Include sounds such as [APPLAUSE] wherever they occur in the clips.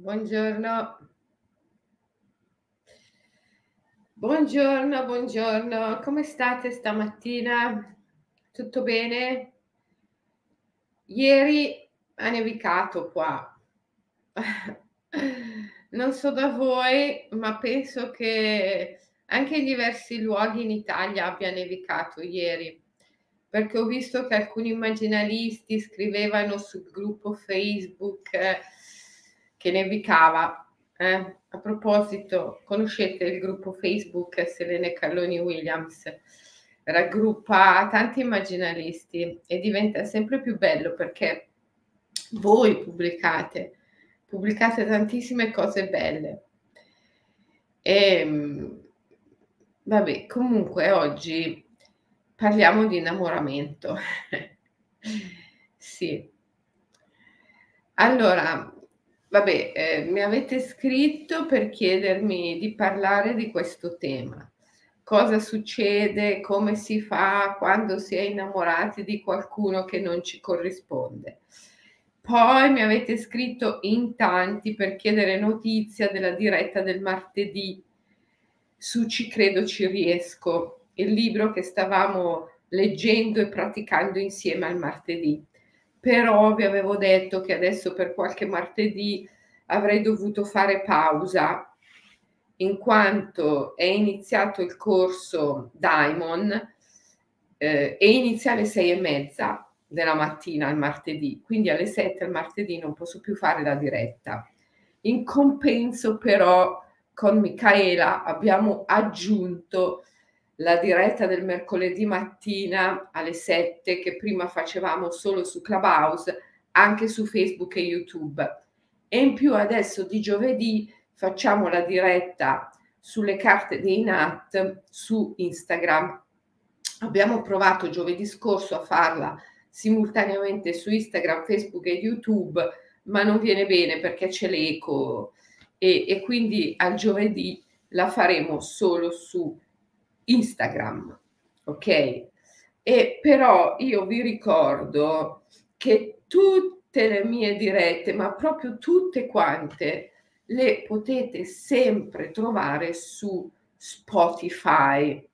Buongiorno. Buongiorno, buongiorno. Come state stamattina? Tutto bene? Ieri ha nevicato qua. [LAUGHS] Non so da voi, ma penso che anche in diversi luoghi in Italia abbia nevicato ieri, perché ho visto che alcuni immaginalisti scrivevano sul gruppo Facebook che nevicava. Eh? A proposito, conoscete il gruppo Facebook Selene Calloni Williams? Raggruppa tanti immaginalisti e diventa sempre più bello perché voi pubblicate pubblicate tantissime cose belle. E, ehm, vabbè, comunque oggi parliamo di innamoramento. [LAUGHS] sì. Allora, vabbè, eh, mi avete scritto per chiedermi di parlare di questo tema. Cosa succede, come si fa quando si è innamorati di qualcuno che non ci corrisponde. Poi mi avete scritto in tanti per chiedere notizia della diretta del martedì su Ci credo ci riesco, il libro che stavamo leggendo e praticando insieme al martedì. Però vi avevo detto che adesso per qualche martedì avrei dovuto fare pausa in quanto è iniziato il corso Diamond eh, e inizia alle sei e mezza della mattina al martedì, quindi alle 7 al martedì non posso più fare la diretta. In compenso però con Michaela abbiamo aggiunto la diretta del mercoledì mattina alle 7 che prima facevamo solo su Clubhouse, anche su Facebook e YouTube. E in più adesso di giovedì facciamo la diretta sulle carte dei NAT su Instagram. Abbiamo provato giovedì scorso a farla simultaneamente su Instagram, Facebook e YouTube, ma non viene bene perché c'è l'eco e, e quindi al giovedì la faremo solo su Instagram, ok? E però io vi ricordo che tutte le mie dirette, ma proprio tutte quante, le potete sempre trovare su Spotify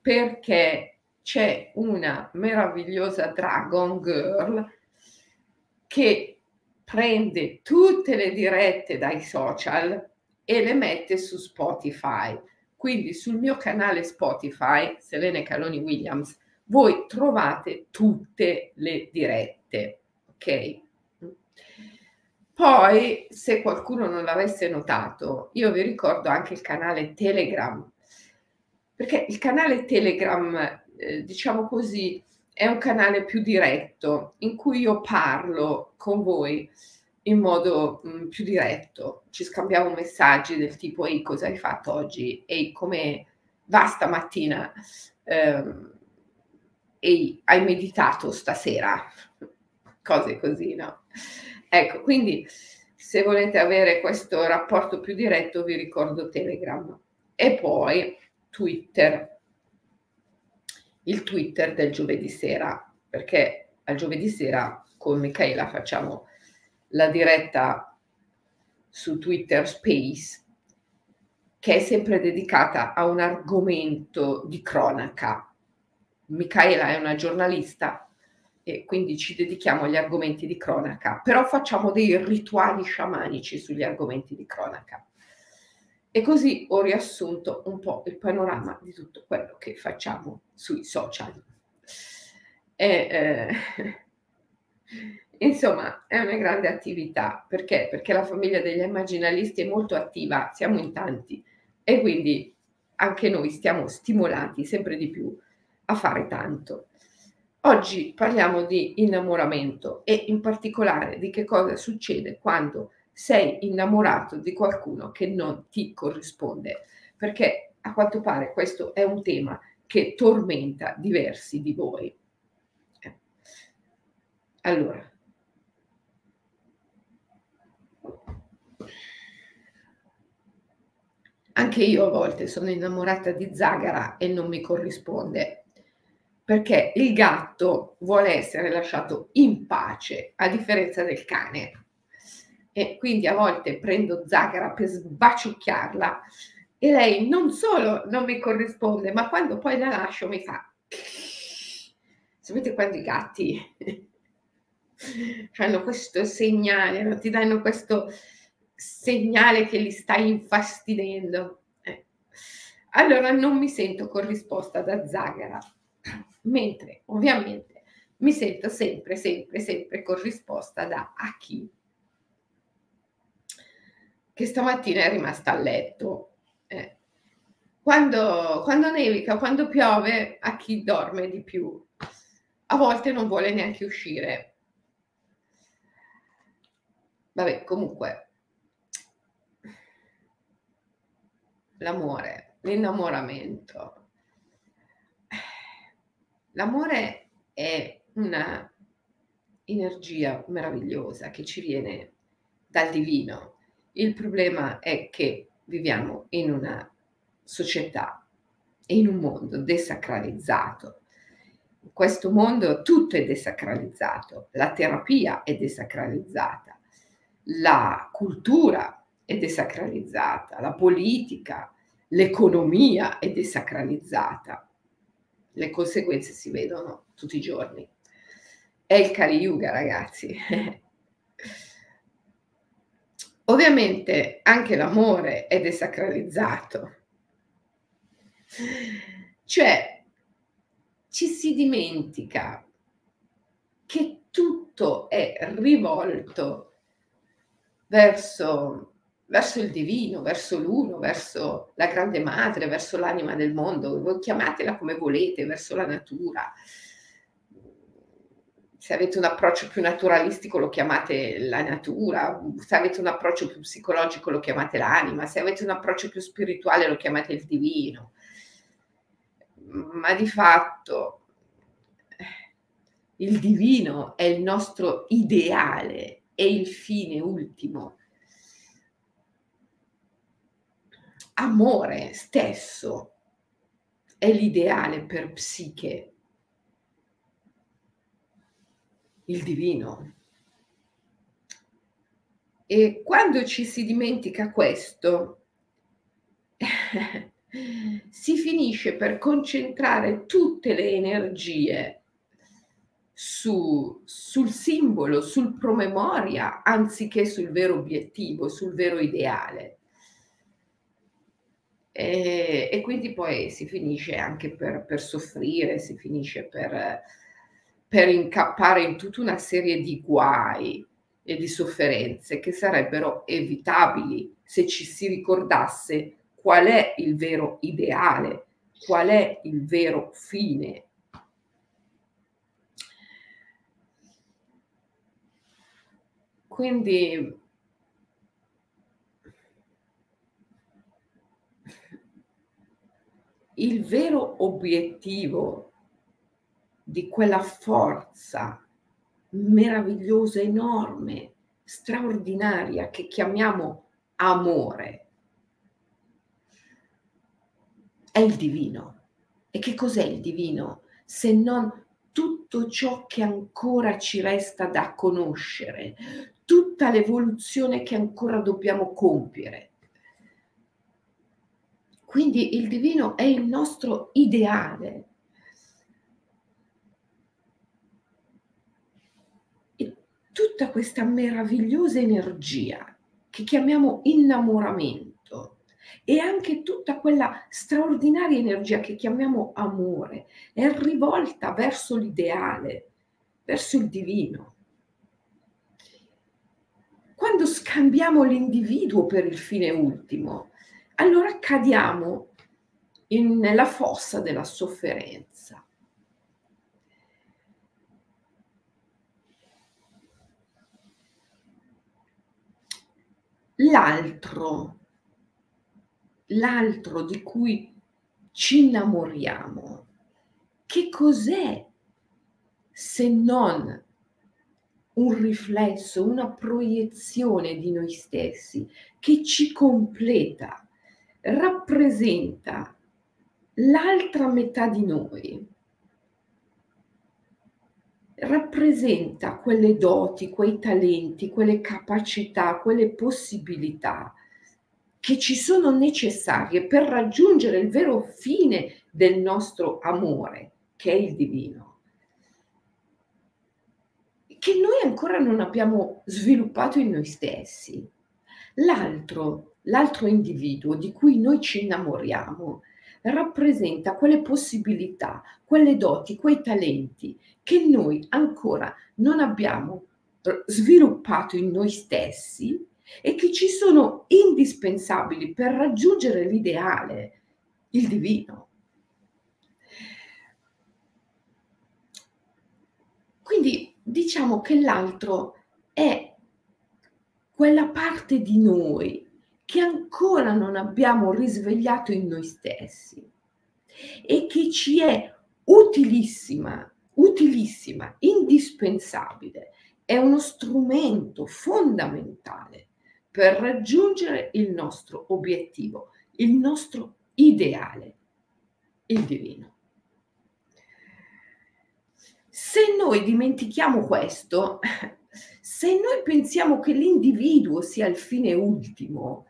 perché c'è una meravigliosa Dragon Girl che prende tutte le dirette dai social e le mette su Spotify. Quindi sul mio canale Spotify, Selene Caloni Williams, voi trovate tutte le dirette, ok? Poi, se qualcuno non l'avesse notato, io vi ricordo anche il canale Telegram, perché il canale Telegram eh, diciamo così, è un canale più diretto in cui io parlo con voi in modo mh, mm, più diretto. Ci scambiamo messaggi del tipo ehi cosa hai fatto oggi? Ehi come va stamattina? Eh, ehi hai meditato stasera? Cose così, no? Ecco, quindi se volete avere questo rapporto più diretto vi ricordo Telegram e poi Twitter il Twitter del giovedì sera, perché al giovedì sera con Michaela facciamo la diretta su Twitter Space che è sempre dedicata a un argomento di cronaca. Michaela è una giornalista e quindi ci dedichiamo agli argomenti di cronaca, però facciamo dei rituali sciamanici sugli argomenti di cronaca. E così ho riassunto un po' il panorama di tutto quello che facciamo sui social. E, eh, [LAUGHS] insomma, è una grande attività perché? Perché la famiglia degli immaginalisti è molto attiva, siamo in tanti e quindi anche noi stiamo stimolati sempre di più a fare tanto. Oggi parliamo di innamoramento e in particolare di che cosa succede quando sei innamorato di qualcuno che non ti corrisponde, perché a quanto pare questo è un tema che tormenta diversi di voi. Allora, anche io a volte sono innamorata di Zagara e non mi corrisponde, perché il gatto vuole essere lasciato in pace, a differenza del cane. E quindi a volte prendo Zagara per sbaciucchiarla e lei non solo non mi corrisponde, ma quando poi la lascio mi fa... Sapete quando i gatti [LAUGHS] hanno questo segnale, ti danno questo segnale che li stai infastidendo. Eh. Allora non mi sento corrisposta da Zagara, mentre ovviamente mi sento sempre, sempre, sempre corrisposta da Aki, che stamattina è rimasta a letto. Eh. Quando, quando nevica, quando piove, a chi dorme di più. A volte non vuole neanche uscire. Vabbè, comunque, l'amore, l'innamoramento. L'amore è una energia meravigliosa che ci viene dal divino. Il problema è che viviamo in una società e in un mondo desacralizzato. In questo mondo tutto è desacralizzato, la terapia è desacralizzata, la cultura è desacralizzata, la politica, l'economia è desacralizzata. Le conseguenze si vedono tutti i giorni. È il Kali Yuga, ragazzi. [LAUGHS] Ovviamente anche l'amore è desacralizzato. Cioè, ci si dimentica che tutto è rivolto verso verso il divino, verso l'uno, verso la grande madre, verso l'anima del mondo, chiamatela come volete, verso la natura. Se avete un approccio più naturalistico lo chiamate la natura, se avete un approccio più psicologico lo chiamate l'anima, se avete un approccio più spirituale lo chiamate il divino. Ma di fatto il divino è il nostro ideale, è il fine ultimo amore stesso è l'ideale per psiche, il divino. E quando ci si dimentica questo, [LAUGHS] si finisce per concentrare tutte le energie su, sul simbolo, sul promemoria, anziché sul vero obiettivo, sul vero ideale. E, e, quindi poi si finisce anche per, per soffrire, si finisce per, per incappare in tutta una serie di guai e di sofferenze che sarebbero evitabili se ci si ricordasse qual è il vero ideale, qual è il vero fine. Quindi il vero obiettivo di quella forza meravigliosa, enorme, straordinaria che chiamiamo amore è il divino. E che cos'è il divino se non tutto ciò che ancora ci resta da conoscere, tutta l'evoluzione che ancora dobbiamo compiere? Quindi il divino è il nostro ideale. E tutta questa meravigliosa energia che chiamiamo innamoramento e anche tutta quella straordinaria energia che chiamiamo amore è rivolta verso l'ideale, verso il divino. Quando scambiamo l'individuo per il fine ultimo, allora cadiamo in, nella fossa della sofferenza. L'altro, l'altro di cui ci innamoriamo, che cos'è se non un riflesso, una proiezione di noi stessi che ci completa, rappresenta l'altra metà di noi, rappresenta quelle doti, quei talenti, quelle capacità, quelle possibilità che ci sono necessarie per raggiungere il vero fine del nostro amore, che è il divino che noi ancora non abbiamo sviluppato in noi stessi. L'altro, l'altro individuo di cui noi ci innamoriamo rappresenta quelle possibilità, quelle doti, quei talenti che noi ancora non abbiamo eh, sviluppato in noi stessi e che ci sono indispensabili per raggiungere l'ideale, il divino. Quindi diciamo che l'altro è quella parte di noi che ancora non abbiamo risvegliato in noi stessi e che ci è utilissima, utilissima, indispensabile, è uno strumento fondamentale per raggiungere il nostro obiettivo, il nostro ideale, il divino. Se noi dimentichiamo questo, se noi pensiamo che l'individuo sia il fine ultimo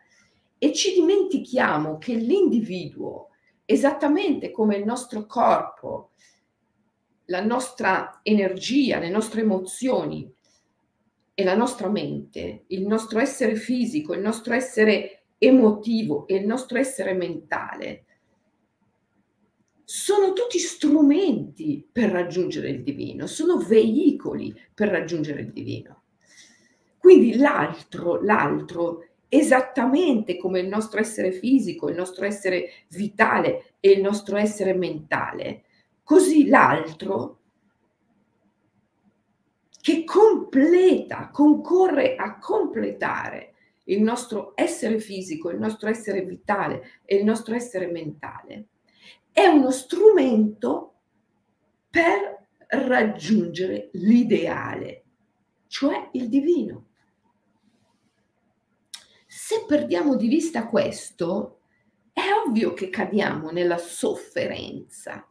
e ci dimentichiamo che l'individuo, esattamente come il nostro corpo, la nostra energia, le nostre emozioni e la nostra mente, il nostro essere fisico, il nostro essere emotivo e il nostro essere mentale, sono tutti strumenti per raggiungere il divino, sono veicoli per raggiungere il divino. Quindi l'altro, l'altro, esattamente come il nostro essere fisico, il nostro essere vitale e il nostro essere mentale, così l'altro che completa, concorre a completare il nostro essere fisico, il nostro essere vitale e il nostro essere mentale, è uno strumento per raggiungere l'ideale, cioè il divino. Se perdiamo di vista questo, è ovvio che cadiamo nella sofferenza,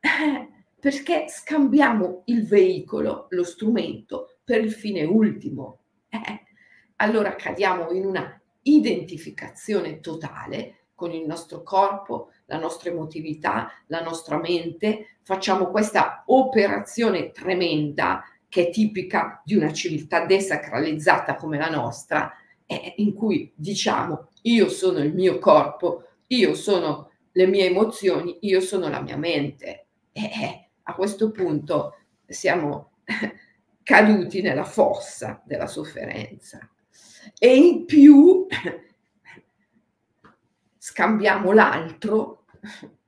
eh, perché scambiamo il veicolo, lo strumento, per il fine ultimo. Eh, allora cadiamo in una identificazione totale con il nostro corpo, la nostra emotività, la nostra mente, facciamo questa operazione tremenda che è tipica di una civiltà desacralizzata come la nostra, in cui diciamo io sono il mio corpo, io sono le mie emozioni, io sono la mia mente. E a questo punto siamo [LAUGHS] caduti nella fossa della sofferenza. E in più [LAUGHS] scambiamo l'altro, [LAUGHS]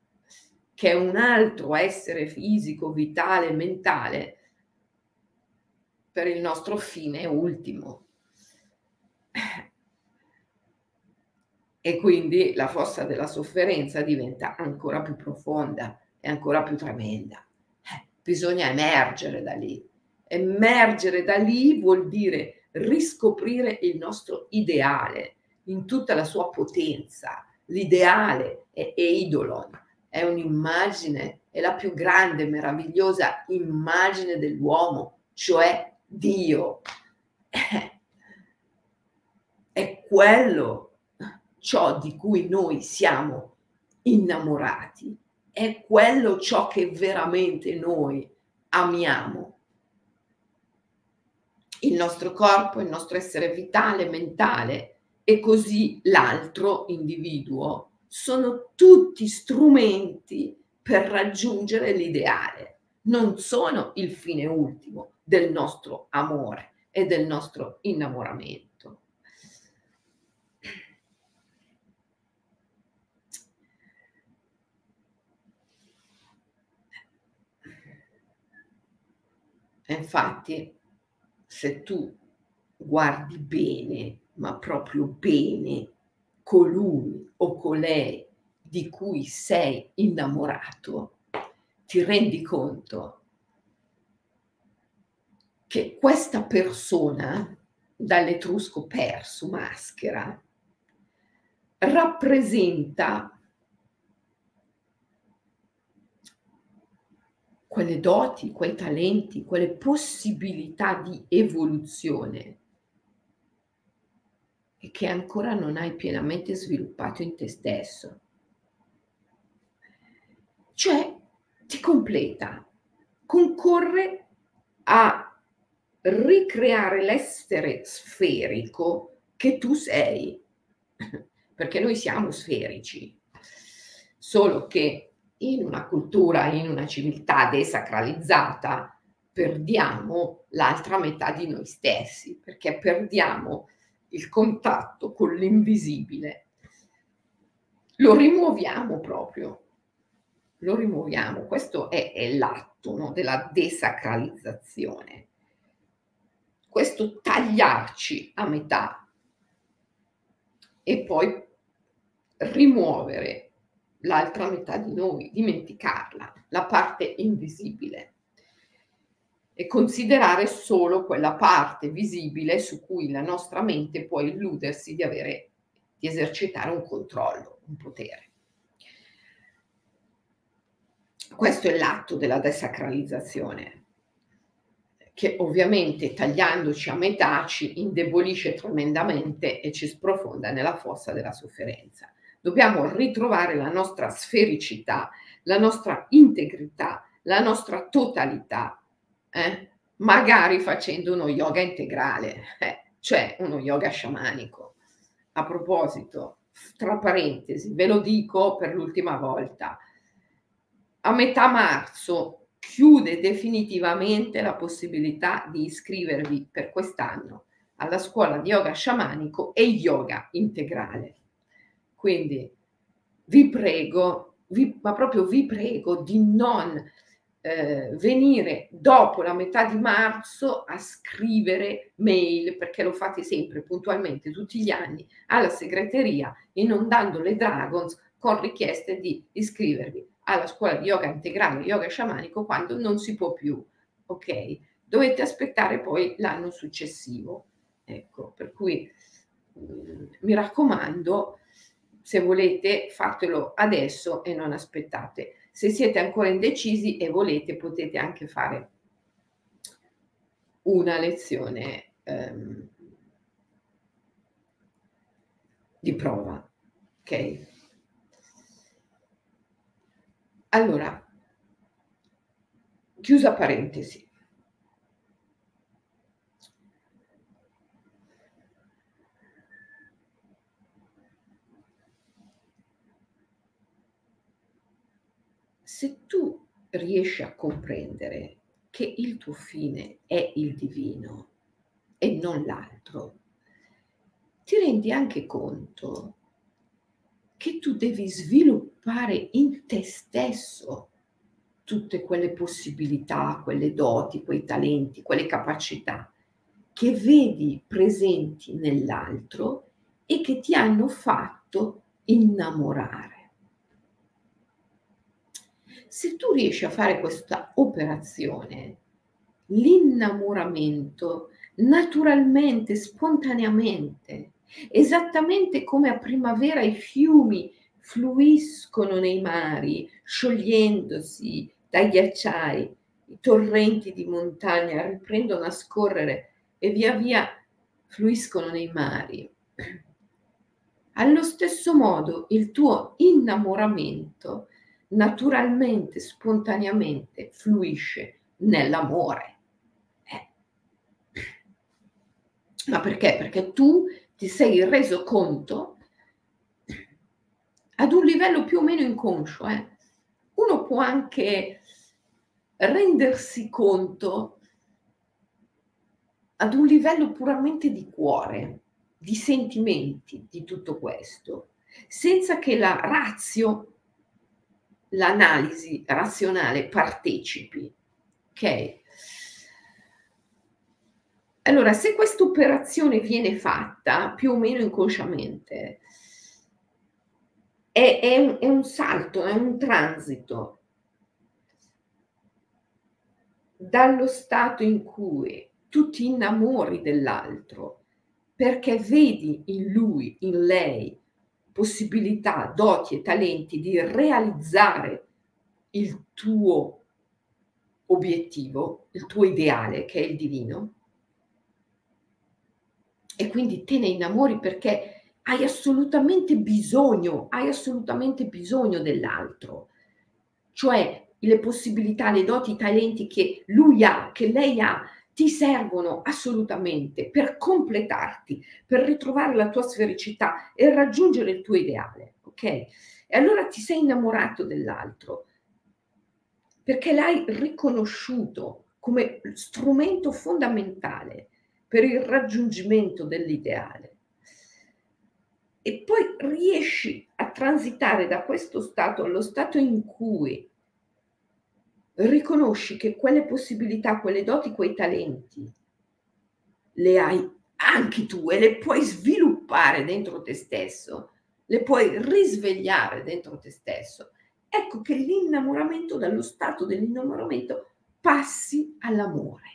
che è un altro essere fisico, vitale, mentale, per il nostro fine ultimo. E quindi la fossa della sofferenza diventa ancora più profonda e ancora più tremenda. Eh, bisogna emergere da lì. Emergere da lì vuol dire riscoprire il nostro ideale in tutta la sua potenza, l'ideale è Eidolon, è un'immagine, è la più grande, meravigliosa immagine dell'uomo, cioè Dio. È quello ciò di cui noi siamo innamorati, è quello ciò che veramente noi amiamo. Il nostro corpo, il nostro essere vitale, mentale, e così l'altro individuo sono tutti strumenti per raggiungere l'ideale, non sono il fine ultimo del nostro amore e del nostro innamoramento. Infatti, se tu guardi bene ma proprio bene colui o colei di cui sei innamorato, ti rendi conto che questa persona, dall'etrusco perso, maschera, rappresenta quelle doti, quei talenti, quelle possibilità di evoluzione e che ancora non hai pienamente sviluppato in te stesso. Cioè ti completa, concorre a ricreare l'essere sferico che tu sei, [LAUGHS] perché noi siamo sferici, solo che in una cultura, in una civiltà desacralizzata, perdiamo l'altra metà di noi stessi, perché perdiamo il contatto con l'invisibile. Lo rimuoviamo proprio, lo rimuoviamo. Questo è, è l'atto no, della desacralizzazione. Questo tagliarci a metà e poi rimuovere l'altra metà di noi, dimenticarla, la parte invisibile e considerare solo quella parte visibile su cui la nostra mente può illudersi di avere di esercitare un controllo, un potere. Questo è l'atto della desacralizzazione, che ovviamente tagliandoci a metà ci indebolisce tremendamente e ci sprofonda nella fossa della sofferenza dobbiamo ritrovare la nostra sfericità, la nostra integrità, la nostra totalità, eh? magari facendo uno yoga integrale, eh? cioè uno yoga sciamanico. A proposito, tra parentesi, ve lo dico per l'ultima volta, a metà marzo chiude definitivamente la possibilità di iscrivervi per quest'anno alla scuola di yoga sciamanico e yoga integrale. Quindi vi prego, vi, ma proprio vi prego di non eh, venire dopo la metà di marzo a scrivere mail, perché lo fate sempre puntualmente tutti gli anni alla segreteria, inondando le Dragons con richieste di iscrivervi alla scuola di yoga integrale, yoga sciamanico, quando non si può più. Ok? Dovete aspettare poi l'anno successivo. Ecco, per cui mh, mm, mi raccomando, se volete fatelo adesso e non aspettate. Se siete ancora indecisi e volete potete anche fare una lezione ehm, di prova. Ok? Allora, chiusa parentesi. Se tu riesci a comprendere che il tuo fine è il divino e non l'altro, ti rendi anche conto che tu devi sviluppare in te stesso tutte quelle possibilità, quelle doti, quei talenti, quelle capacità che vedi presenti nell'altro e che ti hanno fatto innamorare se tu riesci a fare questa operazione, l'innamoramento naturalmente, spontaneamente, esattamente come a primavera i fiumi fluiscono nei mari, sciogliendosi dai ghiacciai, i torrenti di montagna riprendono a scorrere e via via fluiscono nei mari. Allo stesso modo il tuo innamoramento naturalmente, spontaneamente fluisce nell'amore. Eh. Ma perché? Perché tu ti sei reso conto ad un livello più o meno inconscio. Eh? Uno può anche rendersi conto ad un livello puramente di cuore, di sentimenti di tutto questo, senza che la razio l'analisi razionale partecipi. Ok? Allora, se questa operazione viene fatta più o meno inconsciamente, è, è, un, è un salto, è un transito dallo stato in cui tu ti innamori dell'altro perché vedi in lui, in lei, possibilità, doti e talenti di realizzare il tuo obiettivo, il tuo ideale che è il divino. E quindi te ne innamori perché hai assolutamente bisogno, hai assolutamente bisogno dell'altro, cioè le possibilità, le doti, i talenti che lui ha, che lei ha, ti servono assolutamente per completarti, per ritrovare la tua sfericità e raggiungere il tuo ideale, ok? E allora ti sei innamorato dell'altro perché l'hai riconosciuto come strumento fondamentale per il raggiungimento dell'ideale. E poi riesci a transitare da questo stato allo stato in cui riconosci che quelle possibilità, quelle doti, quei talenti le hai anche tu e le puoi sviluppare dentro te stesso, le puoi risvegliare dentro te stesso. Ecco che l'innamoramento, dallo stato dell'innamoramento, passi all'amore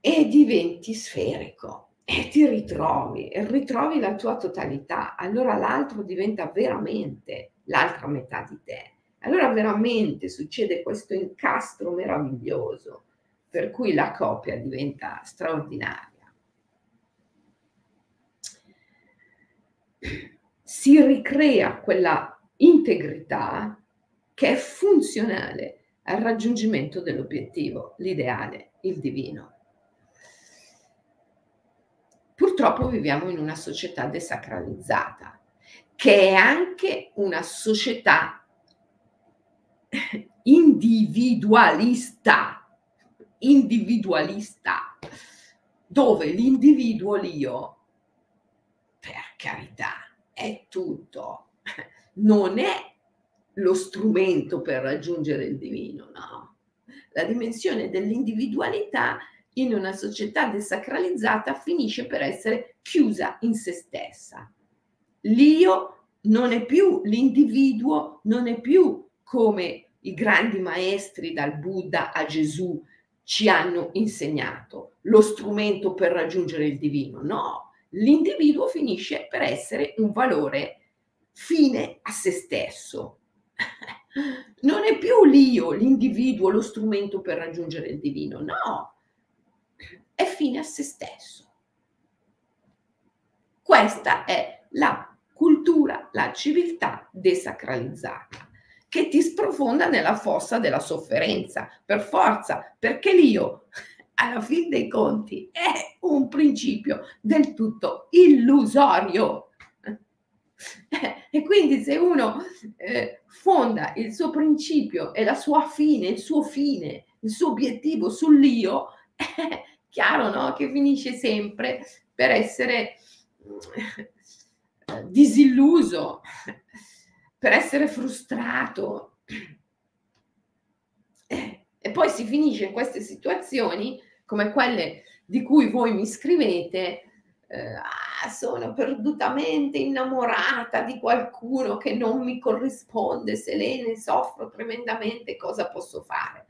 e diventi sferico e ti ritrovi, e ritrovi la tua totalità. Allora l'altro diventa veramente l'altra metà di te allora veramente succede questo incastro meraviglioso per cui la coppia diventa straordinaria. Si ricrea quella integrità che è funzionale al raggiungimento dell'obiettivo, l'ideale, il divino. Purtroppo viviamo in una società desacralizzata, che è anche una società individualista, individualista, dove l'individuo l'io, per carità, è tutto, non è lo strumento per raggiungere il divino, no. La dimensione dell'individualità in una società desacralizzata finisce per essere chiusa in se stessa. L'io non è più l'individuo, non è più come i grandi maestri dal Buddha a Gesù ci hanno insegnato, lo strumento per raggiungere il divino. No, l'individuo finisce per essere un valore fine a se stesso. [LAUGHS] Non è più l'io, l'individuo, lo strumento per raggiungere il divino, no, è fine a se stesso. Questa è la cultura, la civiltà desacralizzata che ti sprofonda nella fossa della sofferenza, per forza, perché l'io, [LAUGHS] alla fin dei conti, è un principio del tutto illusorio. [LAUGHS] E quindi se uno eh, fonda il suo principio e la sua fine, il suo fine, il suo obiettivo sull'io, è [LAUGHS] chiaro no? che finisce sempre per essere eh, disilluso, per essere frustrato. E poi si finisce in queste situazioni come quelle di cui voi mi scrivete, eh, ah, sono perdutamente innamorata di qualcuno che non mi corrisponde, Selene, soffro tremendamente, cosa posso fare?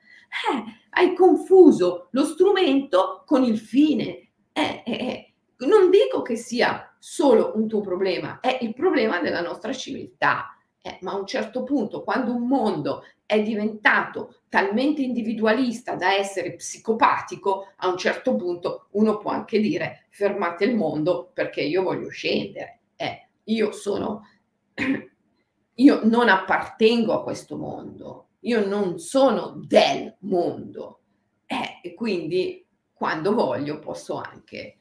Eh, hai confuso lo strumento con il fine. Eh, eh, eh non dico che sia solo un tuo problema, è il problema della nostra civiltà. Eh, ma a un certo punto, quando un mondo è diventato talmente individualista da essere psicopatico, a un certo punto uno può anche dire fermate il mondo perché io voglio scendere. Eh, io sono, [CLEARS THROAT] io non appartengo a questo mondo, io non sono del mondo. Eh, e quindi quando voglio posso anche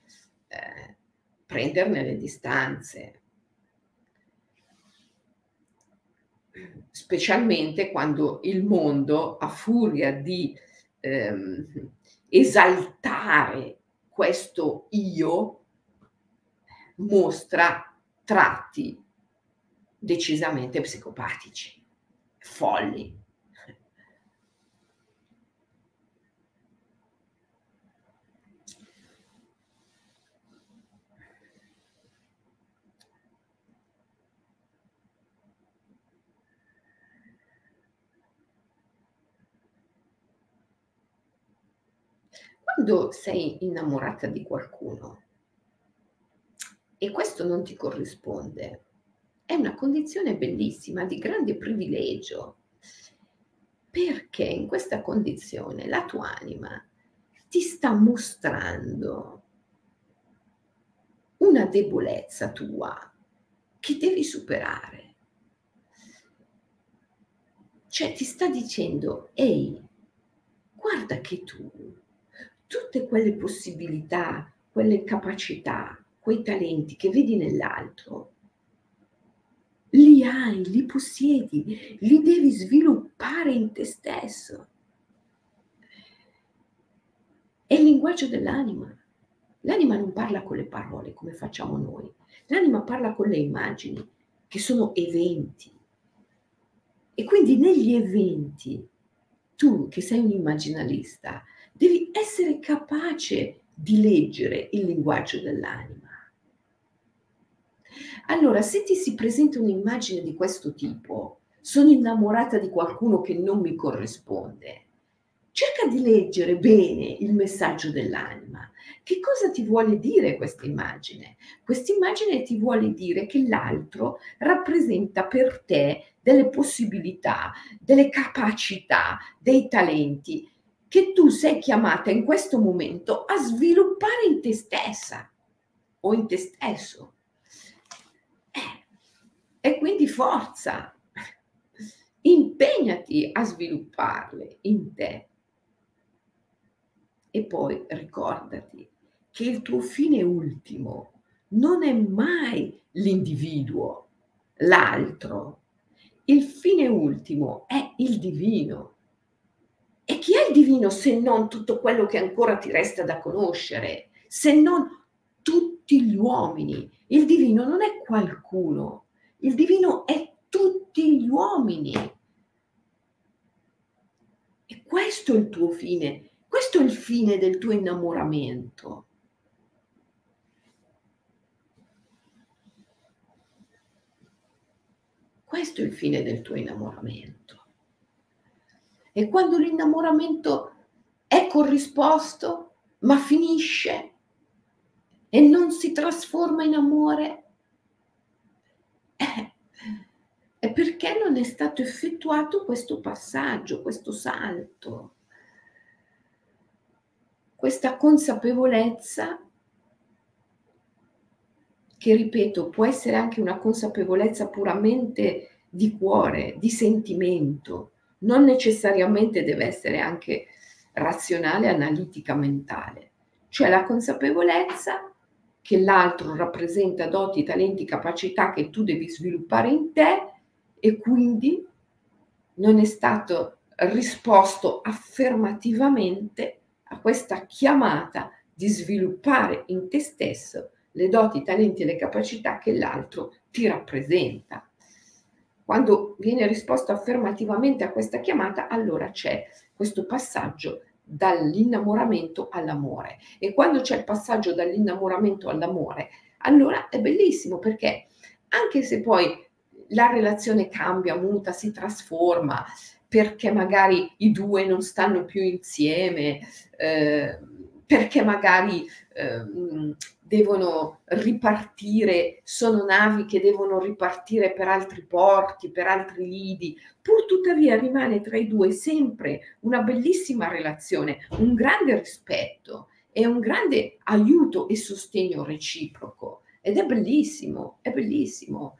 eh, prenderne le distanze. Specialmente quando il mondo, a furia di ehm, esaltare questo io, mostra tratti decisamente psicopatici, folli. Quando sei innamorata di qualcuno e questo non ti corrisponde, è una condizione bellissima, di grande privilegio. perché in questa condizione la tua anima ti sta mostrando una debolezza tua che devi superare. Cioè ti sta dicendo, ehi, guarda che tu, tutte quelle possibilità, quelle capacità, quei talenti che vedi nell'altro, li hai, li possiedi, li devi sviluppare in te stesso. È il linguaggio dell'anima. L'anima non parla con le parole come facciamo noi, l'anima parla con le immagini, che sono eventi. E quindi negli eventi, tu che sei un immaginalista, devi essere capace di leggere il linguaggio dell'anima. Allora, se ti si presenta un'immagine di questo tipo, sono innamorata di qualcuno che non mi corrisponde, cerca di leggere bene il messaggio dell'anima. Che cosa ti vuole dire questa immagine? Questa immagine ti vuole dire che l'altro rappresenta per te delle possibilità, delle capacità, dei talenti che tu sei chiamata in questo momento a sviluppare in te stessa o in te stesso. Eh, e quindi forza, impegnati a svilupparle in te. E poi ricordati che il tuo fine ultimo non è mai l'individuo, l'altro. Il fine ultimo è il divino. Divino se non tutto quello che ancora ti resta da conoscere, se non tutti gli uomini? Il divino non è qualcuno, il divino è tutti gli uomini. E questo è il tuo fine, questo è il fine del tuo innamoramento. Questo è il fine del tuo innamoramento. E quando l'innamoramento è corrisposto, ma finisce e non si trasforma in amore, eh, è perché non è stato effettuato questo passaggio, questo salto, questa consapevolezza che ripeto può essere anche una consapevolezza puramente di cuore, di sentimento, non necessariamente deve essere anche razionale, analitica, mentale, cioè la consapevolezza che l'altro rappresenta doti, talenti, capacità che tu devi sviluppare in te e quindi non è stato risposto affermativamente a questa chiamata di sviluppare in te stesso le doti, i talenti e le capacità che l'altro ti rappresenta. Quando viene risposto affermativamente a questa chiamata, allora c'è questo passaggio dall'innamoramento all'amore. E quando c'è il passaggio dall'innamoramento all'amore, allora è bellissimo perché anche se poi la relazione cambia, muta, si trasforma, perché magari i due non stanno più insieme, eh, perché magari eh, devono ripartire, sono navi che devono ripartire per altri porti, per altri lidi, pur tuttavia rimane tra i due sempre una bellissima relazione, un grande rispetto e un grande aiuto e sostegno reciproco. Ed è bellissimo, è bellissimo.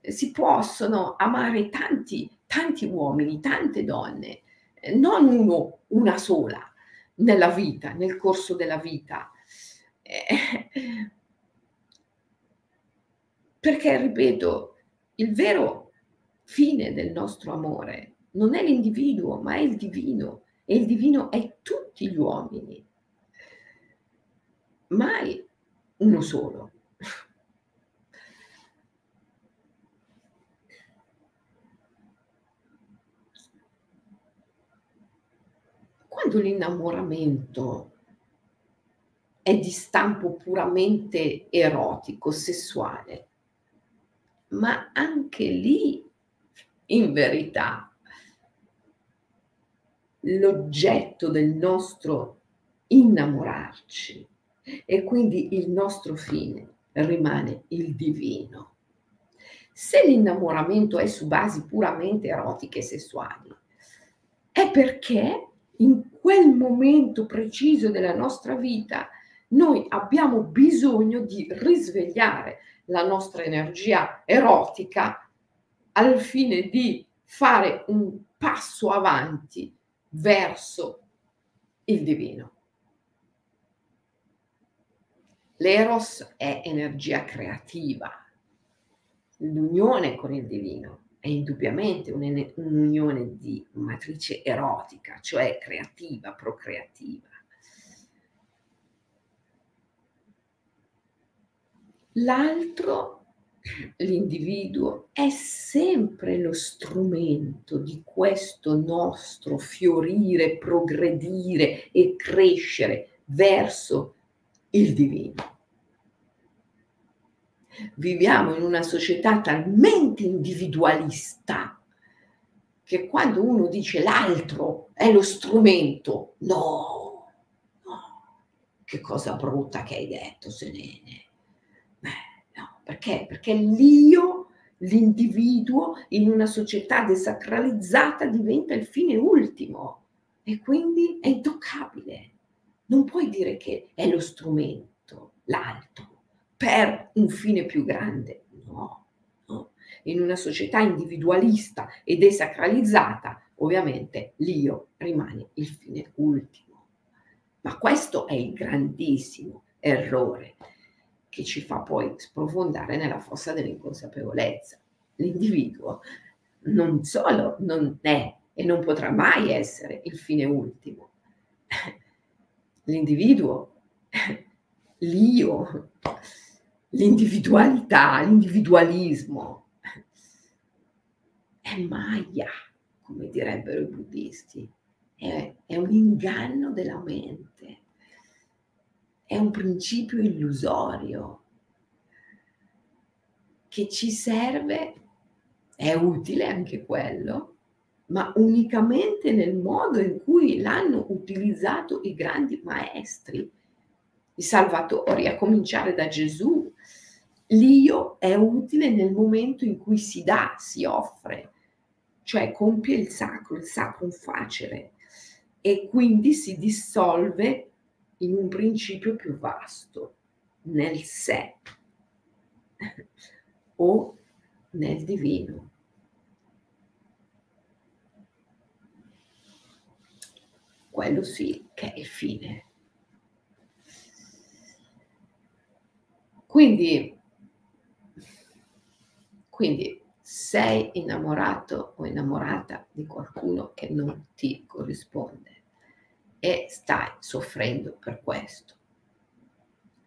Si possono amare tanti, tanti uomini, tante donne, non uno, una sola nella vita, nel corso della vita. Eh, perché, ripeto, il vero fine del nostro amore non è l'individuo, ma è il divino. E il divino è tutti gli uomini. Mai uno solo. Quando l'innamoramento è di stampo puramente erotico, sessuale, ma anche lì, in verità, l'oggetto del nostro innamorarci e quindi il nostro fine rimane il divino. Se l'innamoramento è su basi puramente erotiche e sessuali, è perché in quel momento preciso della nostra vita noi abbiamo bisogno di risvegliare la nostra energia erotica al fine di fare un passo avanti verso il divino. L'eros è energia creativa, l'unione con il divino è indubbiamente un'unione di matrice erotica, cioè creativa, procreativa. L'altro, l'individuo, è sempre lo strumento di questo nostro fiorire, progredire e crescere verso il divino. Viviamo in una società talmente individualista che quando uno dice l'altro è lo strumento, no, no, che cosa brutta che hai detto, Selene. No, perché? Perché l'io, l'individuo in una società desacralizzata diventa il fine ultimo e quindi è intoccabile. Non puoi dire che è lo strumento, l'altro per un fine più grande. No, no. In una società individualista e desacralizzata, ovviamente l'io rimane il fine ultimo. Ma questo è il grandissimo errore che ci fa poi sprofondare nella fossa dell'inconsapevolezza. L'individuo non solo non è e non potrà mai essere il fine ultimo. L'individuo, l'io, l'individualità, l'individualismo. È Maya, come direbbero i buddisti, è, è un inganno della mente, è un principio illusorio. Che ci serve, è utile anche quello, ma unicamente nel modo in cui l'hanno utilizzato i grandi maestri, i salvatori, a cominciare da Gesù, l'io è utile nel momento in cui si dà, si offre, cioè compie il sacro, il sacro facere e quindi si dissolve in un principio più vasto, nel sé o nel divino. Quello sì che è il fine. Quindi quindi sei innamorato o innamorata di qualcuno che non ti corrisponde e stai soffrendo per questo.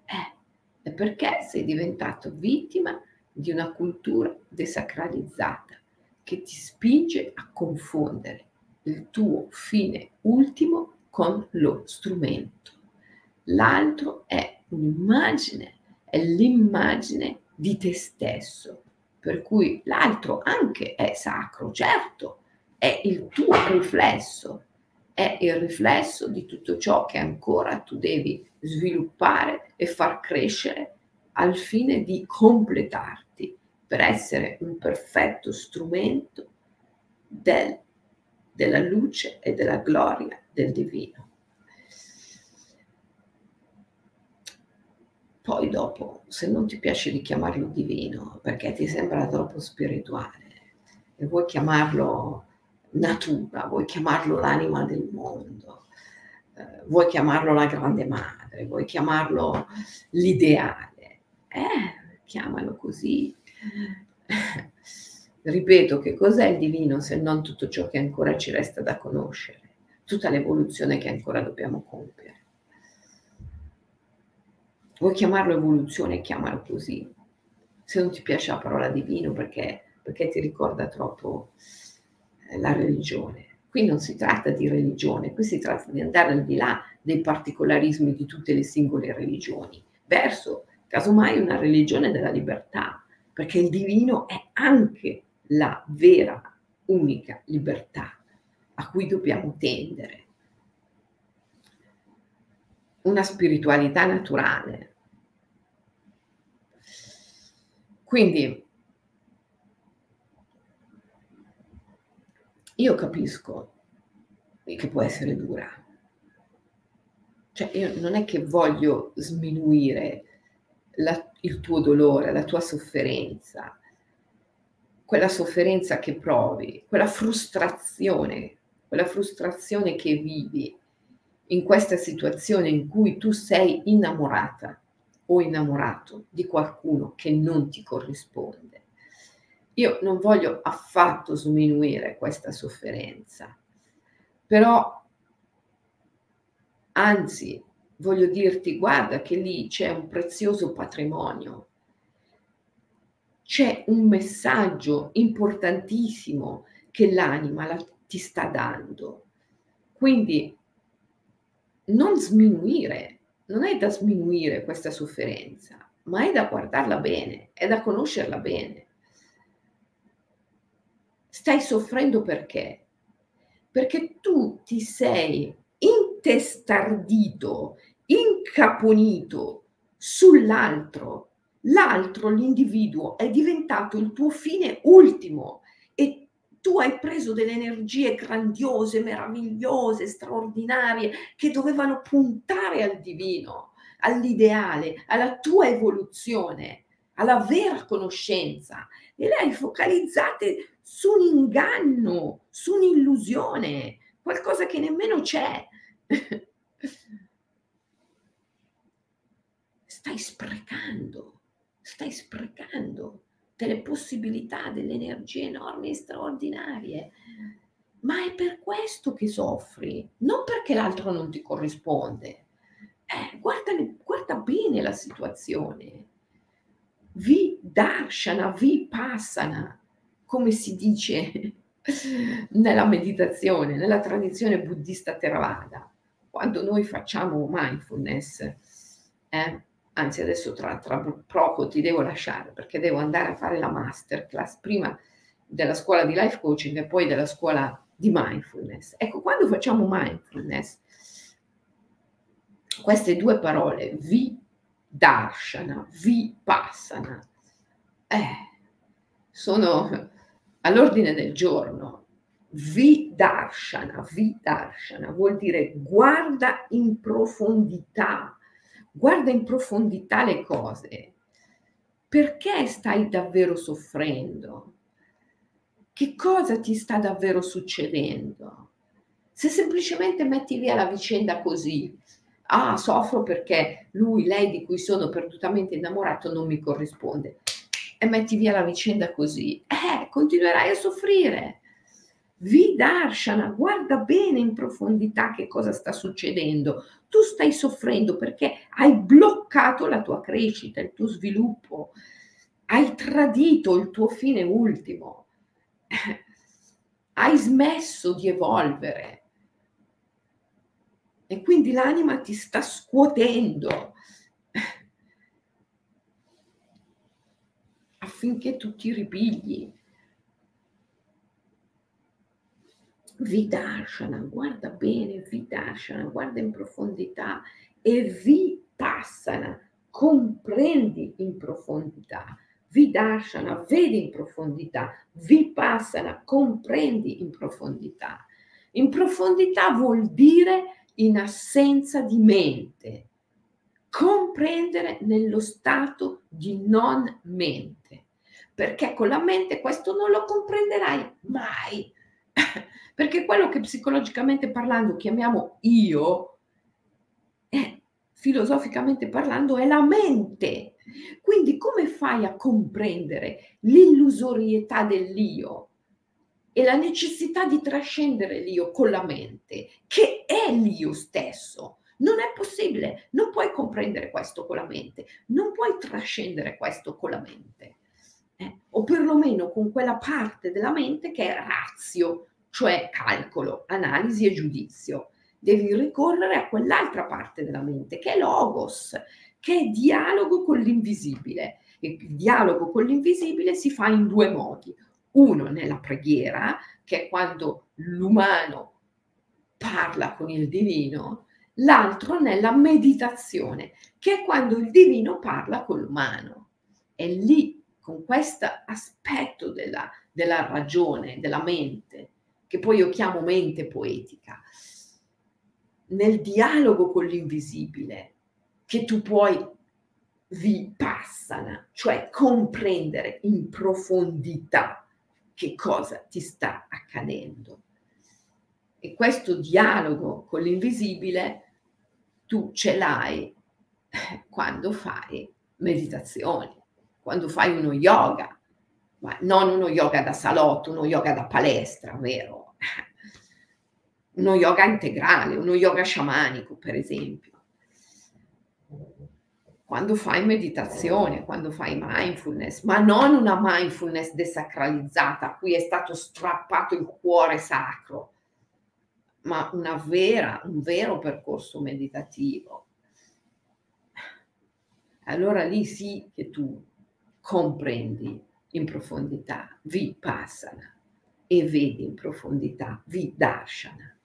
Eh, è perché sei diventato vittima di una cultura desacralizzata che ti spinge a confondere il tuo fine ultimo con lo strumento. L'altro è un'immagine, è l'immagine di te stesso per cui l'altro anche è sacro, certo, è il tuo riflesso, è il riflesso di tutto ciò che ancora tu devi sviluppare e far crescere al fine di completarti per essere un perfetto strumento del, della luce e della gloria del divino. Poi dopo, se non ti piace di chiamarlo divino, perché ti sembra troppo spirituale, e vuoi chiamarlo natura, vuoi chiamarlo l'anima del mondo, eh, vuoi chiamarlo la grande madre, vuoi chiamarlo l'ideale, eh, chiamalo così. [LAUGHS] Ripeto, che cos'è il divino se non tutto ciò che ancora ci resta da conoscere, tutta l'evoluzione che ancora dobbiamo compiere. Vuoi chiamarlo evoluzione, chiamalo così. Se non ti piace la parola divino perché, perché ti ricorda troppo eh, la religione. Qui non si tratta di religione, qui si tratta di andare al di là dei particolarismi di tutte le singole religioni, verso casomai una religione della libertà, perché il divino è anche la vera, unica libertà a cui dobbiamo tendere una spiritualità naturale. Quindi io capisco che può essere dura. Cioè io non è che voglio sminuire la, il tuo dolore, la tua sofferenza, quella sofferenza che provi, quella frustrazione, quella frustrazione che vivi in questa situazione in cui tu sei innamorata o innamorato di qualcuno che non ti corrisponde. Io non voglio affatto sminuire questa sofferenza, però anzi voglio dirti guarda che lì c'è un prezioso patrimonio, c'è un messaggio importantissimo che l'anima la, ti sta dando. Quindi non sminuire, non è da sminuire questa sofferenza, ma è da guardarla bene, è da conoscerla bene. Stai soffrendo perché? Perché tu ti sei intestardito, incaponito sull'altro. L'altro, l'individuo, è diventato il tuo fine ultimo tu hai preso delle energie grandiose, meravigliose, straordinarie, che dovevano puntare al divino, all'ideale, alla tua evoluzione, alla vera conoscenza e le hai focalizzate su un inganno, su un'illusione, qualcosa che nemmeno c'è. [LAUGHS] Stai sprecando, stai sprecando delle possibilità, delle energie enormi e straordinarie. Ma è per questo che soffri, non perché l'altro non ti corrisponde. Eh, guarda, guarda bene la situazione. Vi darshana, vi passana, come si dice [LAUGHS] nella meditazione, nella tradizione buddista Theravada. Quando noi facciamo mindfulness, eh, anzi adesso tra, tra poco ti devo lasciare perché devo andare a fare la masterclass prima della scuola di life coaching e poi della scuola di mindfulness. Ecco, quando facciamo mindfulness, queste due parole, vi darshana, vi passana, eh, sono all'ordine del giorno. Vi darshana, vi darshana vuol dire guarda in profondità guarda in profondità le cose. Perché stai davvero soffrendo? Che cosa ti sta davvero succedendo? Se semplicemente metti via la vicenda così, ah, soffro perché lui, lei di cui sono perdutamente innamorato non mi corrisponde, e metti via la vicenda così, eh, continuerai a soffrire. Vidarshana, guarda bene in profondità che cosa sta succedendo. Tu stai soffrendo perché hai bloccato la tua crescita, il tuo sviluppo, hai tradito il tuo fine ultimo, [LAUGHS] hai smesso di evolvere e quindi l'anima ti sta scuotendo [LAUGHS] affinché tu ti ripigli Vidarshana, guarda bene, Vidarshana, guarda in profondità e Vipassana, comprendi in profondità. Vidarshana, vedi in profondità. Vipassana, comprendi in profondità. In profondità vuol dire in assenza di mente. Comprendere nello stato di non mente. Perché con la mente questo non lo comprenderai mai perché quello che psicologicamente parlando chiamiamo io, è, filosoficamente parlando, è la mente. Quindi come fai a comprendere l'illusorietà dell'io e la necessità di trascendere l'io con la mente, che è l'io stesso? Non è possibile, non puoi comprendere questo con la mente, non puoi trascendere questo con la mente, eh? o perlomeno con quella parte della mente che è razio, cioè calcolo, analisi e giudizio. Devi ricorrere a quell'altra parte della mente che è logos, che è dialogo con l'invisibile. Il dialogo con l'invisibile si fa in due modi. Uno nella preghiera, che è quando l'umano parla con il divino, l'altro nella meditazione, che è quando il divino parla con l'umano. E lì, con questo aspetto della, della ragione, della mente, che poi io chiamo mente poetica, nel dialogo con l'invisibile, che tu puoi vipassana, cioè comprendere in profondità che cosa ti sta accadendo. E questo dialogo con l'invisibile tu ce l'hai quando fai meditazioni, quando fai uno yoga, ma non uno yoga da salotto, uno yoga da palestra, vero? [LAUGHS] Uno yoga integrale, uno yoga sciamanico, per esempio. Quando fai meditazione, quando fai mindfulness, ma non una mindfulness desacralizzata, a cui è stato strappato il cuore sacro, ma una vera, un vero percorso meditativo. Allora lì sì che tu comprendi in profondità, vi passana e vedi in profondità, vi darshana.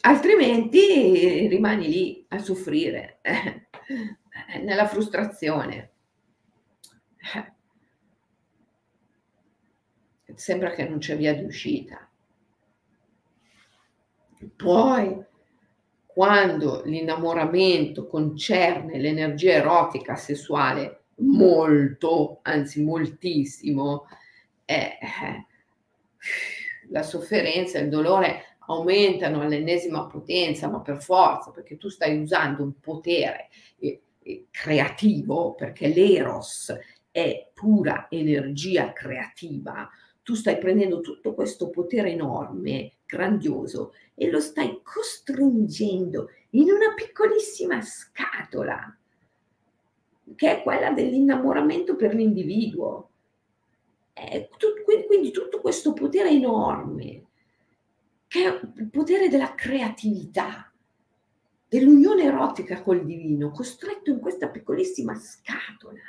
Altrimenti rimani lì a soffrire, eh, nella frustrazione. Sembra che non c'è via di uscita. Poi, quando l'innamoramento concerne l'energia erotica sessuale molto, anzi moltissimo, eh, la sofferenza, il dolore aumentano all'ennesima potenza, ma per forza, perché tu stai usando un potere eh, eh, creativo, perché l'eros è pura energia creativa, tu stai prendendo tutto questo potere enorme, grandioso, e lo stai costringendo in una piccolissima scatola, che è quella dell'innamoramento per l'individuo. Eh, tu, quindi tutto questo potere enorme, che è il potere della creatività, dell'unione erotica col divino, costretto in questa piccolissima scatola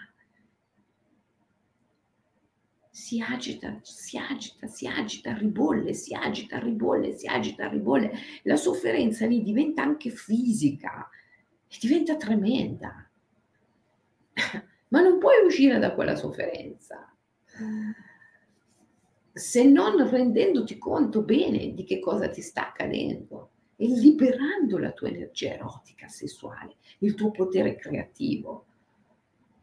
si agita, si agita, si agita, ribolle, si agita, ribolle, si agita, ribolle. La sofferenza lì diventa anche fisica e diventa tremenda. [LAUGHS] Ma non puoi uscire da quella sofferenza se non rendendoti conto bene di che cosa ti sta accadendo e liberando la tua energia erotica, sessuale, il tuo potere creativo,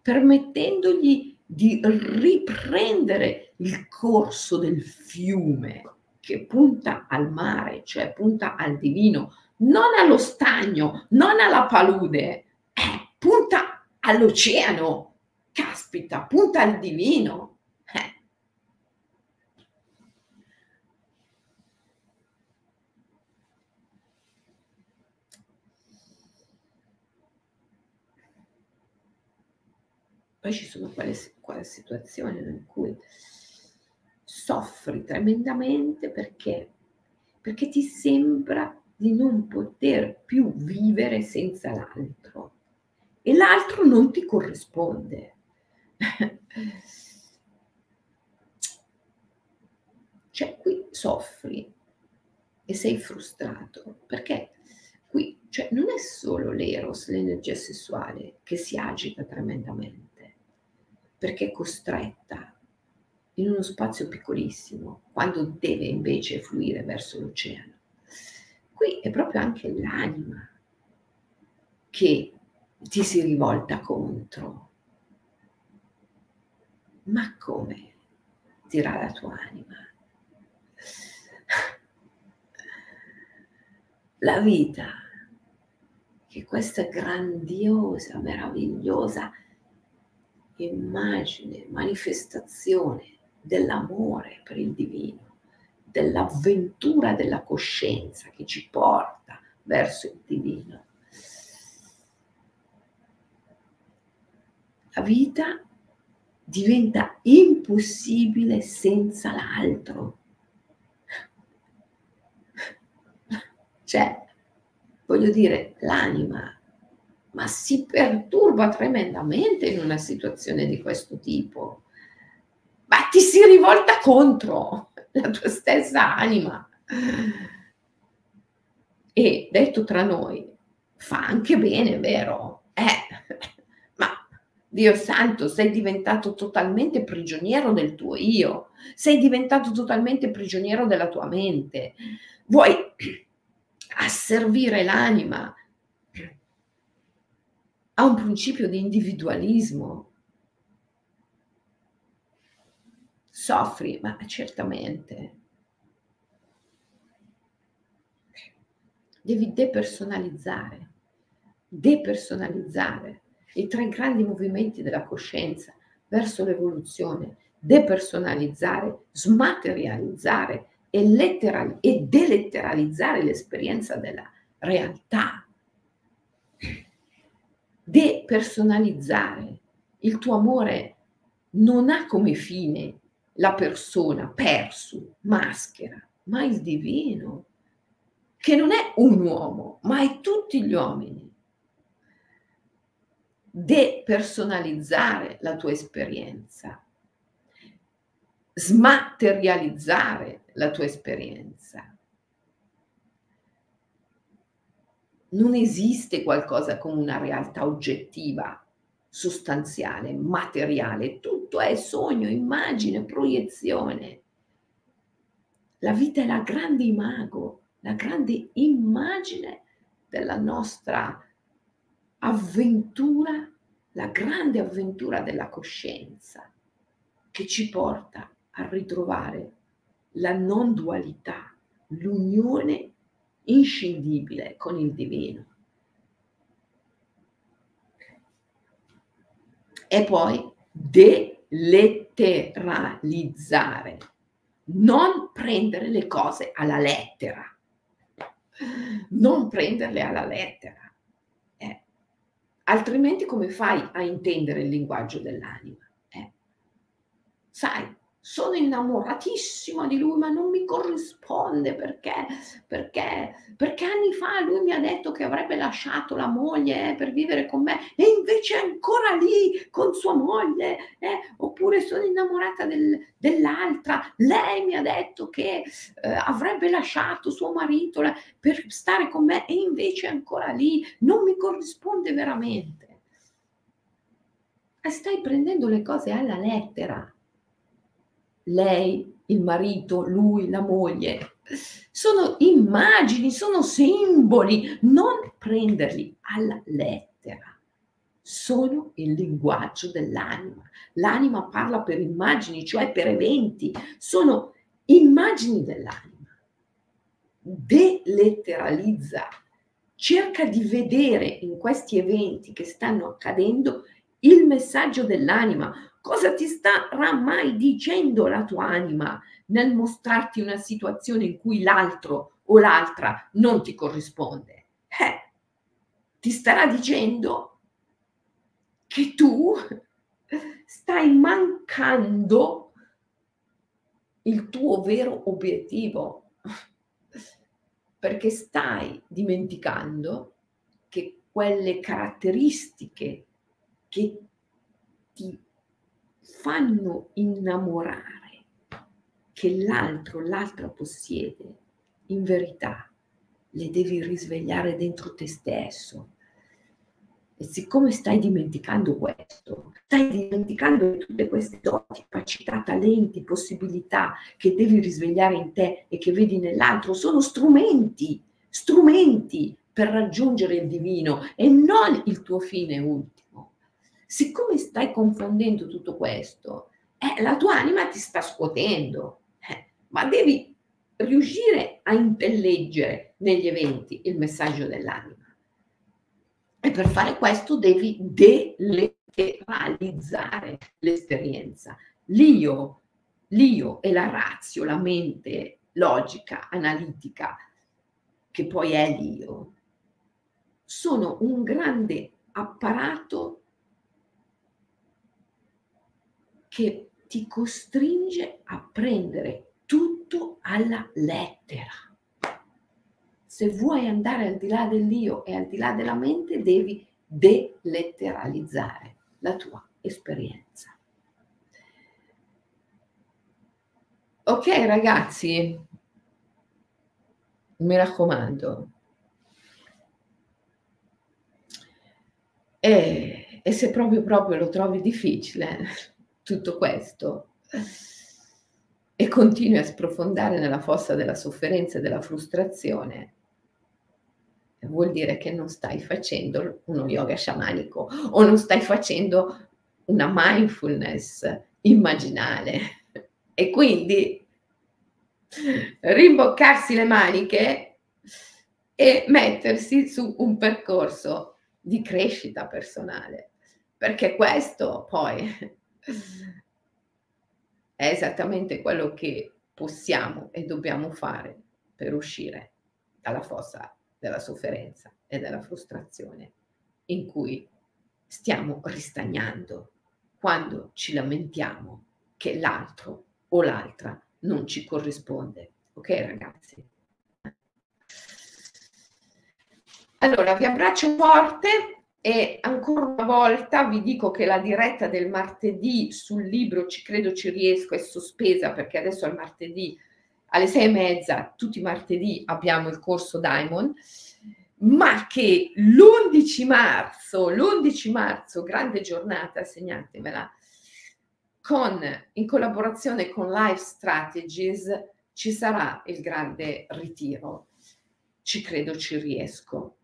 permettendogli di riprendere il corso del fiume che punta al mare, cioè punta al divino, non allo stagno, non alla palude, eh, punta all'oceano, caspita, punta al divino. Poi ci sono quelle, quelle situazioni in cui soffri tremendamente perché, perché ti sembra di non poter più vivere senza l'altro e l'altro non ti corrisponde. [LAUGHS] cioè qui soffri e sei frustrato perché qui cioè, non è solo l'eros, l'energia sessuale che si agita tremendamente perché è costretta in uno spazio piccolissimo, quando deve invece fluire verso l'oceano. Qui è proprio anche l'anima che ti si rivolta contro. Ma come dirà la tua anima? La vita, che questa grandiosa, meravigliosa immagine, manifestazione dell'amore per il divino, dell'avventura della coscienza che ci porta verso il divino. La vita diventa impossibile senza l'altro. Cioè, voglio dire, l'anima ma si perturba tremendamente in una situazione di questo tipo. Ma ti si rivolta contro la tua stessa anima. E detto tra noi, fa anche bene, vero? Eh, ma Dio santo, sei diventato totalmente prigioniero del tuo io. sei diventato totalmente prigioniero della tua mente, vuoi asservire l'anima a un principio di individualismo. Soffri, ma certamente. Devi depersonalizzare, depersonalizzare i tre grandi movimenti della coscienza verso l'evoluzione, depersonalizzare, smaterializzare e, letteral- e deletteralizzare l'esperienza della realtà. Depersonalizzare. Il tuo amore non ha come fine la persona perso, maschera, ma il divino, che non è un uomo, ma è tutti gli uomini depersonalizzare la tua esperienza, smaterializzare la tua esperienza. Non esiste qualcosa come una realtà oggettiva, sostanziale, materiale, tutto è sogno, immagine, proiezione. La vita è la grande imago, la grande immagine della nostra avventura, la grande avventura della coscienza che ci porta a ritrovare la non dualità, l'unione inscindibile con il divino. E poi deletteralizzare, non prendere le cose alla lettera, non prenderle alla lettera Altrimenti come fai a intendere il linguaggio dell'anima? Eh? Sai, sono innamoratissima di lui, ma non mi corrisponde perché, perché, perché anni fa lui mi ha detto che avrebbe lasciato la moglie eh, per vivere con me e invece è ancora lì con sua moglie, eh? oppure sono innamorata del, dell'altra, lei mi ha detto che eh, avrebbe lasciato suo marito per stare con me e invece è ancora lì, non mi corrisponde veramente. Stai prendendo le cose alla lettera lei, il marito, lui, la moglie. Sono immagini, sono simboli, non prenderli alla lettera. Sono il linguaggio dell'anima. L'anima parla per immagini, cioè per eventi. Sono immagini dell'anima. Deletteralizza. Cerca di vedere in questi eventi che stanno accadendo il messaggio dell'anima, Cosa ti starà mai dicendo la tua anima nel mostrarti una situazione in cui l'altro o l'altra non ti corrisponde? Eh, ti starà dicendo che tu stai mancando il tuo vero obiettivo perché stai dimenticando che quelle caratteristiche che ti fanno innamorare che l'altro, l'altra possiede, in verità le devi risvegliare dentro te stesso. E siccome stai dimenticando questo, stai dimenticando tutte queste doti, capacità, talenti, possibilità che devi risvegliare in te e che vedi nell'altro, sono strumenti, strumenti per raggiungere il divino e non il tuo fine ultimo siccome stai confondendo tutto questo, eh, la tua anima ti sta scuotendo, eh, ma devi riuscire a intelleggere negli eventi il messaggio dell'anima. E per fare questo devi deletteralizzare l'esperienza. L'io, l'io e la razio, la mente logica, analitica, che poi è l'io, sono un grande apparato che ti costringe a prendere tutto alla lettera. Se vuoi andare al di là dell'io e al di là della mente, devi deletteralizzare la tua esperienza. Ok ragazzi, mi raccomando. E, e se proprio proprio lo trovi difficile, tutto questo. e continui a sprofondare nella fossa della sofferenza e della frustrazione, vuol dire che non stai facendo uno yoga sciamanico o non stai facendo una mindfulness immaginale. E quindi rimboccarsi le maniche e mettersi su un percorso di crescita personale, perché questo poi è esattamente quello che possiamo e dobbiamo fare per uscire dalla fossa della sofferenza e della frustrazione in cui stiamo ristagnando quando ci lamentiamo che l'altro o l'altra non ci corrisponde. Ok ragazzi? Allora, vi abbraccio forte e ancora una volta vi dico che la diretta del martedì sul libro Ci credo ci riesco è sospesa perché adesso al martedì alle sei e mezza, tutti i martedì abbiamo il corso Diamond, ma che l'11 marzo, l'11 marzo, grande giornata, segnatevela, con, in collaborazione con Life Strategies ci sarà il grande ritiro. Ci credo ci riesco.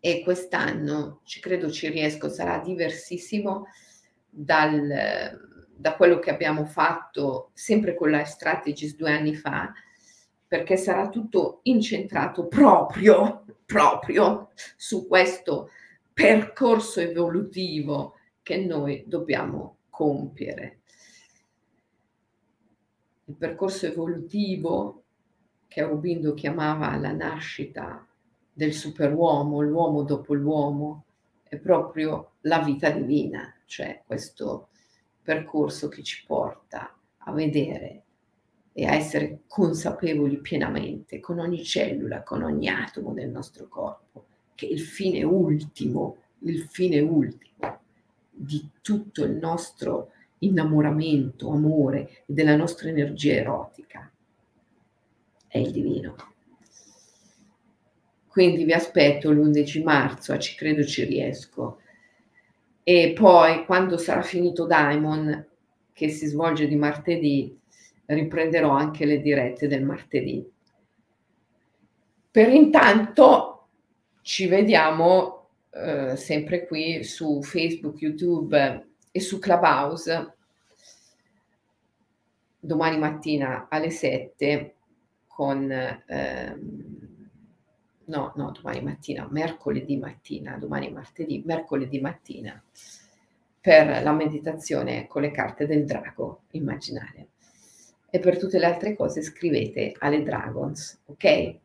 E quest'anno, ci credo ci riesco, sarà diversissimo dal, da quello che abbiamo fatto sempre con la Strategies due anni fa, perché sarà tutto incentrato proprio, proprio su questo percorso evolutivo che noi dobbiamo compiere. Il percorso evolutivo che Aurobindo chiamava la nascita del superuomo, l'uomo dopo l'uomo, è proprio la vita divina, cioè questo percorso che ci porta a vedere e a essere consapevoli pienamente con ogni cellula, con ogni atomo del nostro corpo, che il fine ultimo, il fine ultimo di tutto il nostro innamoramento, amore e della nostra energia erotica è il divino. Quindi vi aspetto l'11 marzo, Ci credo ci riesco, e poi quando sarà finito Diamond, che si svolge di martedì, riprenderò anche le dirette del martedì. Per intanto ci vediamo eh, sempre qui su Facebook, YouTube e su Clubhouse domani mattina alle 7 con ehm, no, no, domani mattina, mercoledì mattina, domani martedì, mercoledì mattina, per la meditazione con le carte del drago immaginario. E per tutte le altre cose scrivete alle Dragons, ok?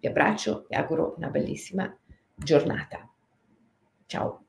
Vi abbraccio e auguro una bellissima giornata. Ciao.